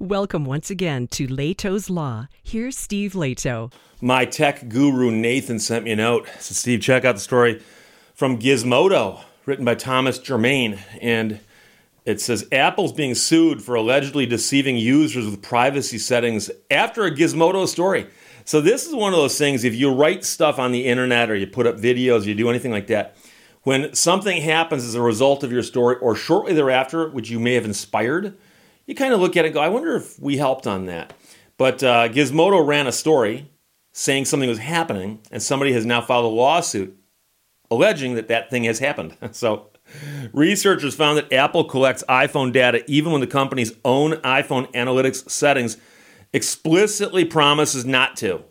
Welcome once again to Lehto's Law. Here's Steve Lehto. My tech guru Nathan sent me a note. So, Steve, check out the story from Gizmodo, written by Thomas Germain. And it says Apple's being sued for allegedly deceiving users with privacy settings after a Gizmodo story. So, this is one of those things if you write stuff on the internet or you put up videos, you do anything like that, when something happens as a result of your story or shortly thereafter, which you may have inspired, you kind of look at it and go, I wonder if we helped on that. But uh, Gizmodo ran a story saying something was happening, and somebody has now filed a lawsuit alleging that that thing has happened. so, researchers found that Apple collects iPhone data even when the company's own iPhone analytics settings explicitly promises not to.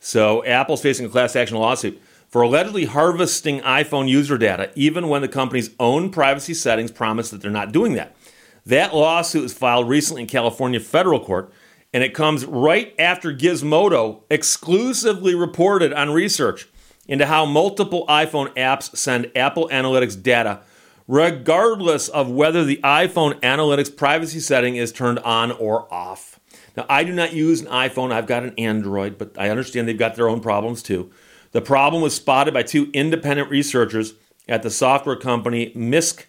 So, Apple's facing a class action lawsuit for allegedly harvesting iPhone user data, even when the company's own privacy settings promise that they're not doing that. That lawsuit was filed recently in California federal court, and it comes right after Gizmodo exclusively reported on research into how multiple iPhone apps send Apple Analytics data, regardless of whether the iPhone Analytics privacy setting is turned on or off. Now, I do not use an iPhone, I've got an Android, but I understand they've got their own problems too. The problem was spotted by two independent researchers at the software company Mysk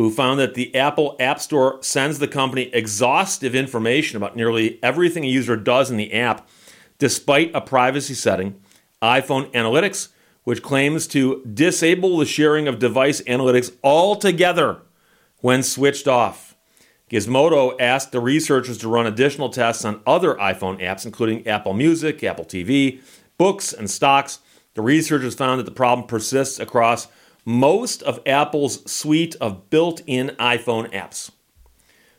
who found that the Apple App Store sends the company exhaustive information about nearly everything a user does in the app, despite a privacy setting, iPhone Analytics, which claims to disable the sharing of device analytics altogether when switched off. Gizmodo asked the researchers to run additional tests on other iPhone apps, including Apple Music, Apple TV, books, and stocks. The researchers found that the problem persists across most of Apple's suite of built in iPhone apps.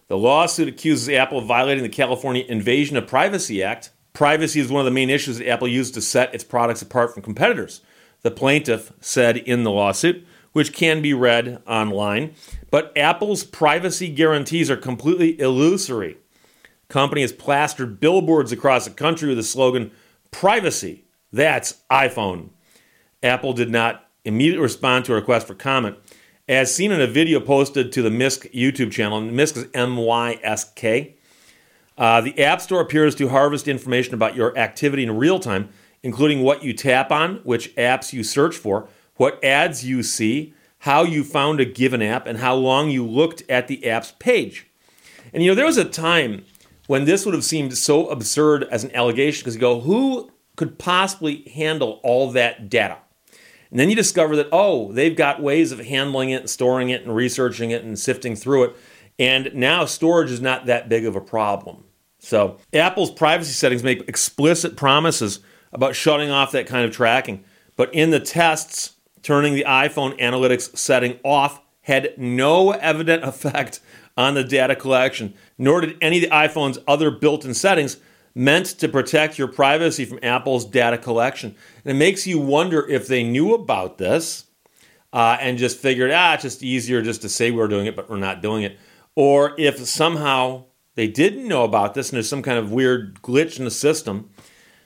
The lawsuit accuses Apple of violating the California Invasion of Privacy Act. Privacy is one of the main issues that Apple used to set its products apart from competitors, the plaintiff said in the lawsuit, which can be read online. But Apple's privacy guarantees are completely illusory. The company has plastered billboards across the country with the slogan, Privacy, that's iPhone. Apple did not immediately respond to a request for comment. As seen in a video posted to the Mysk YouTube channel, and Mysk is M Y S K, uh, the App Store appears to harvest information about your activity in real time, including what you tap on, which apps you search for, what ads you see, how you found a given app, and how long you looked at the app's page. And you know, there was a time when this would have seemed so absurd as an allegation because you go, who could possibly handle all that data? And then you discover that, oh, they've got ways of handling it and storing it and researching it and sifting through it. And now storage is not that big of a problem. So Apple's privacy settings make explicit promises about shutting off that kind of tracking. But in the tests, turning the iPhone analytics setting off had no evident effect on the data collection, nor did any of the iPhone's other built in settings meant to protect your privacy from Apple's data collection. And it makes you wonder if they knew about this uh, and just figured, ah, it's just easier just to say we're doing it, but we're not doing it. Or if somehow they didn't know about this and there's some kind of weird glitch in the system.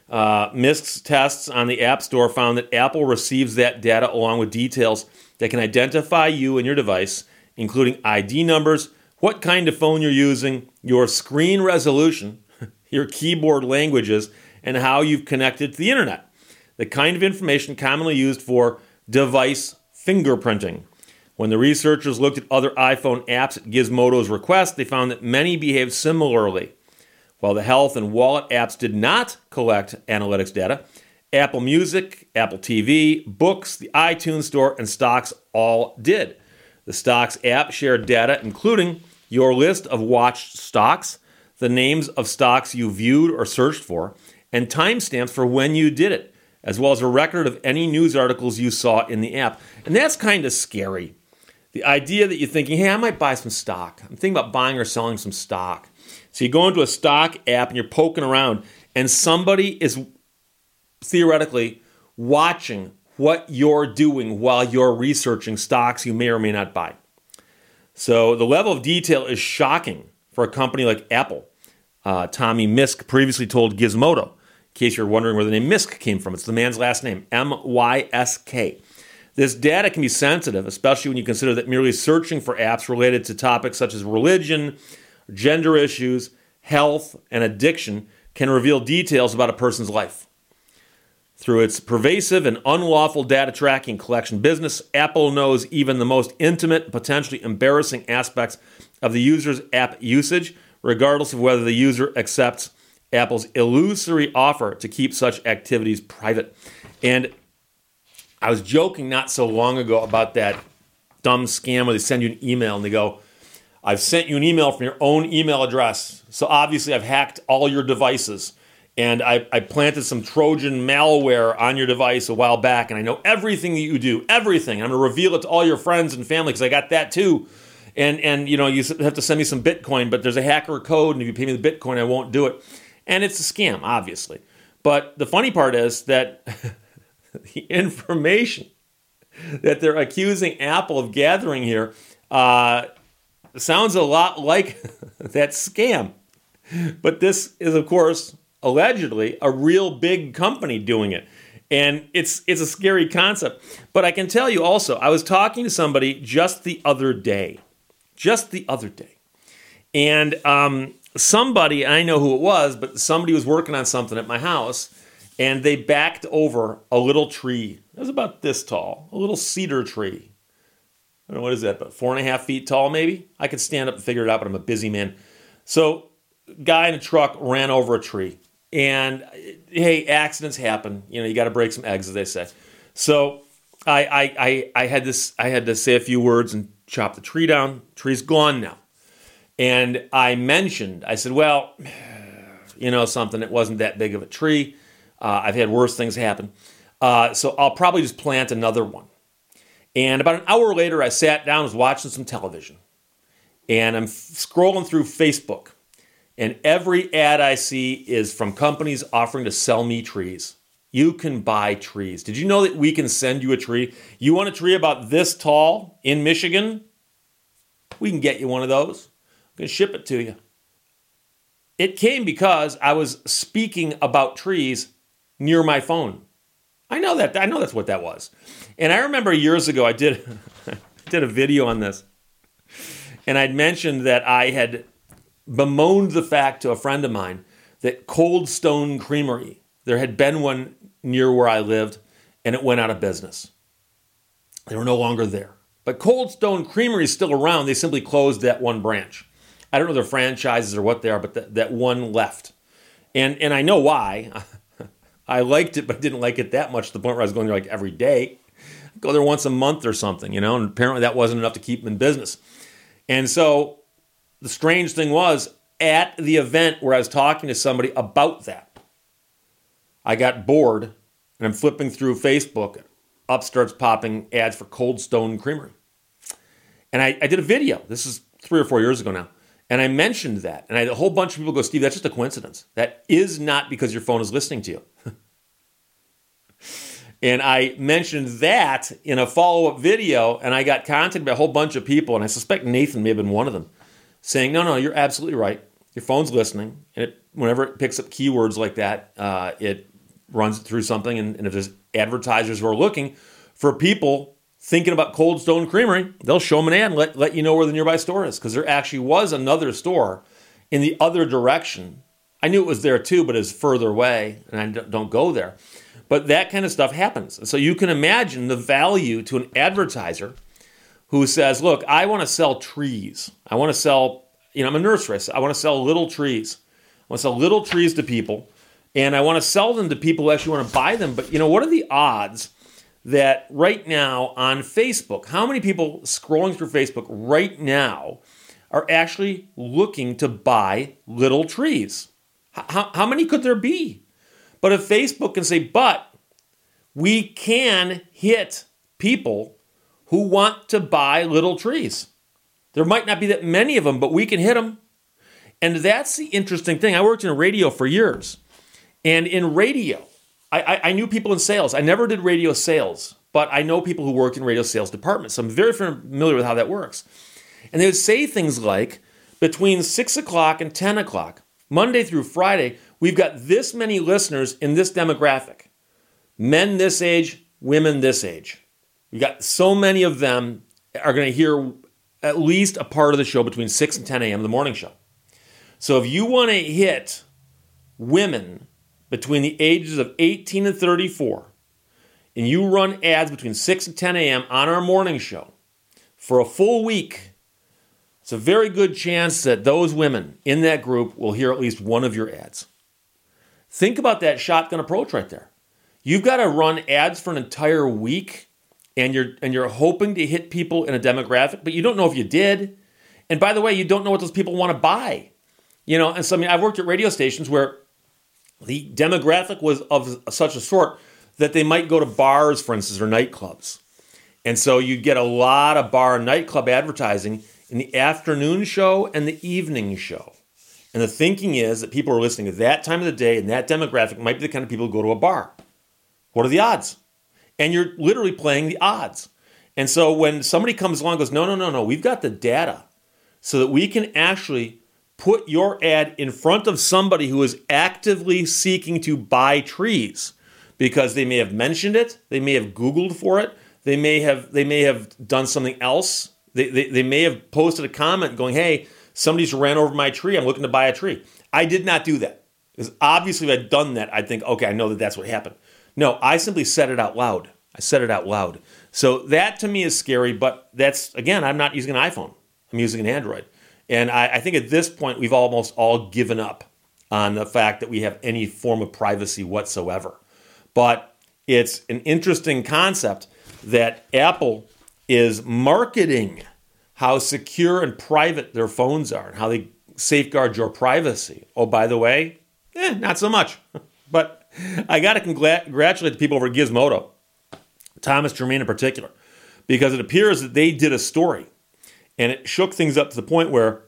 Uh, Mysk's tests on the App Store found that Apple receives that data along with details that can identify you and your device, including ID numbers, what kind of phone you're using, your screen resolution, your keyboard languages, and how you've connected to the internet. The kind of information commonly used for device fingerprinting. When the researchers looked at other iPhone apps at Gizmodo's request, they found that many behaved similarly. While the health and wallet apps did not collect analytics data, Apple Music, Apple TV, Books, the iTunes Store, and Stocks all did. The Stocks app shared data, including your list of watched stocks, the names of stocks you viewed or searched for, and timestamps for when you did it, as well as a record of any news articles you saw in the app. And that's kind of scary. The idea that you're thinking, hey, I might buy some stock. I'm thinking about buying or selling some stock. So you go into a stock app and you're poking around, and somebody is theoretically watching what you're doing while you're researching stocks you may or may not buy. So the level of detail is shocking for a company like Apple. Uh, Tommy Mysk previously told Gizmodo, in case you're wondering where the name Mysk came from, it's the man's last name, M Y S K. This data can be sensitive, especially when you consider that merely searching for apps related to topics such as religion, gender issues, health, and addiction can reveal details about a person's life. Through its pervasive and unlawful data tracking collection business, Apple knows even the most intimate, potentially embarrassing aspects of the user's app usage, regardless of whether the user accepts Apple's illusory offer to keep such activities private. And I was joking not so long ago about that dumb scam where they send you an email and they go, I've sent you an email from your own email address. So obviously, I've hacked all your devices and I, I, planted some Trojan malware on your device a while back, and I know everything that you do, everything. I'm going to reveal it to all your friends and family because I got that too. And and you know you have to send me some Bitcoin, but there's a hacker code, and if you pay me the Bitcoin, I won't do it. And it's a scam, obviously. But the funny part is that the information that they're accusing Apple of gathering here uh, sounds a lot like that scam. But this is, of course, allegedly a real big company doing it. And it's it's a scary concept. But I can tell you also, I was talking to somebody just the other day, just the other day, and um, somebody I know who it was, but somebody was working on something at my house, and they backed over a little tree. It was about this tall, a little cedar tree. I don't know what is that, but four and a half feet tall, maybe. I could stand up and figure it out, but I'm a busy man. So, guy in a truck ran over a tree and hey, accidents happen. You know, you got to break some eggs, as they say. So I, I, I, I had this. I had to say a few words and chop the tree down. Tree's gone now. And I mentioned, I said, well, you know something. It wasn't that big of a tree. Uh, I've had worse things happen. Uh, so I'll probably just plant another one. And about an hour later, I sat down, was watching some television, and I'm scrolling through Facebook and every ad I see is from companies offering to sell me trees. You can buy trees. Did you know that we can send you a tree? You want a tree about this tall in Michigan? We can get you one of those. We can ship it to you. It came because I was speaking about trees near my phone. I know that. I know that's what that was. And I remember years ago I did did a video on this. And I'd mentioned that I had bemoaned the fact to a friend of mine that Cold Stone Creamery, there had been one near where I lived, and it went out of business. They were no longer there. But Cold Stone Creamery is still around. They simply closed that one branch. I don't know their franchises or what they are, but that, that one left. And, and I know why. I liked it, but didn't like it that much to the point where I was going there like every day. I'd go there once a month or something, you know, and apparently that wasn't enough to keep them in business. And so the strange thing was, at the event where I was talking to somebody about that, I got bored and I'm flipping through Facebook. Up starts popping ads for Cold Stone Creamery. And I, I did a video. This is three or four years ago now. And I mentioned that. And I a whole bunch of people go, Steve, that's just a coincidence. That is not because your phone is listening to you. and I mentioned that in a follow up video. And I got contacted by a whole bunch of people. And I suspect Nathan may have been one of them saying, no, no, you're absolutely right. Your phone's listening, and it, whenever it picks up keywords like that, uh, it runs it through something. And, and if there's advertisers who are looking for people thinking about Cold Stone Creamery, they'll show them an ad and let, let you know where the nearby store is. Because there actually was another store in the other direction. I knew it was there too, but it's further away, and I don't go there. But that kind of stuff happens. So you can imagine the value to an advertiser who says, Look, I want to sell trees. I want to sell, you know, I'm a nursery. I want to sell little trees. I want to sell little trees to people, and I want to sell them to people who actually want to buy them. But, you know, what are the odds that right now on Facebook, how many people scrolling through Facebook right now are actually looking to buy little trees? How, how many could there be? But if Facebook can say, but we can hit people who want to buy little trees. There might not be that many of them, but we can hit them. And that's the interesting thing. I worked in radio for years. And in radio, I, I, I, knew people in sales. I never did radio sales, but I know people who work in radio sales departments. So I'm very familiar with how that works. And they would say things like between 6 o'clock and 10 o'clock, Monday through Friday, we've got this many listeners in this demographic men this age, women this age. You got so many of them are going to hear at least a part of the show between 6 and 10 a.m. the morning show. So if you want to hit women between the ages of 18 and 34, and you run ads between 6 and 10 a.m. on our morning show for a full week, it's a very good chance that those women in that group will hear at least one of your ads. Think about that shotgun approach right there. You've got to run ads for an entire week and you're and you're hoping to hit people in a demographic, but you don't know if you did. And by the way, you don't know what those people want to buy. You know, and so I mean I've worked at radio stations where the demographic was of such a sort that they might go to bars, for instance, or nightclubs. And so you get a lot of bar and nightclub advertising in the afternoon show and the evening show. And the thinking is that people are listening at that time of the day and that demographic might be the kind of people who go to a bar. What are the odds? And you're literally playing the odds. And so when somebody comes along and goes, no, no, no, no, we've got the data so that we can actually put your ad in front of somebody who is actively seeking to buy trees because they may have mentioned it, they may have Googled for it, they may have they may have done something else. They, they, they may have posted a comment going, hey, somebody's ran over my tree. I'm looking to buy a tree. I did not do that. Because obviously, if I'd done that, I'd think, okay, I know that that's what happened. No, I simply said it out loud. I said it out loud. So that to me is scary, but that's, again, I'm not using an iPhone, I'm using an Android. And I, I think at this point, we've almost all given up on the fact that we have any form of privacy whatsoever. But it's an interesting concept that Apple is marketing how secure and private their phones are and how they safeguard your privacy. Oh, by the way, eh, not so much. but I got to congratulate the people over at Gizmodo, Thomas Germain in particular, because it appears that they did a story and it shook things up to the point where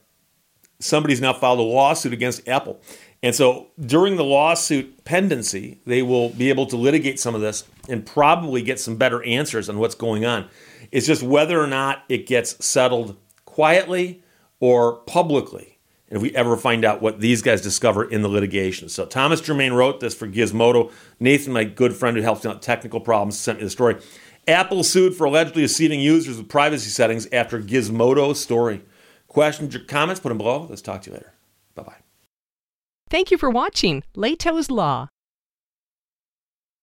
somebody's now filed a lawsuit against Apple. And so during the lawsuit pendency, they will be able to litigate some of this and probably get some better answers on what's going on. It's just whether or not it gets settled quietly or publicly. And if we ever find out what these guys discover in the litigation. So Thomas Germain wrote this for Gizmodo. Nathan, my good friend who helps me out technical problems, sent me the story. Apple sued for allegedly deceiving users with privacy settings after Gizmodo story. Questions or comments, put them below. Let's talk to you later. Bye bye. Thank you for watching Lehto's Law.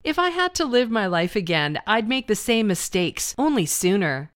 If I had to live my life again, I'd make the same mistakes, only sooner.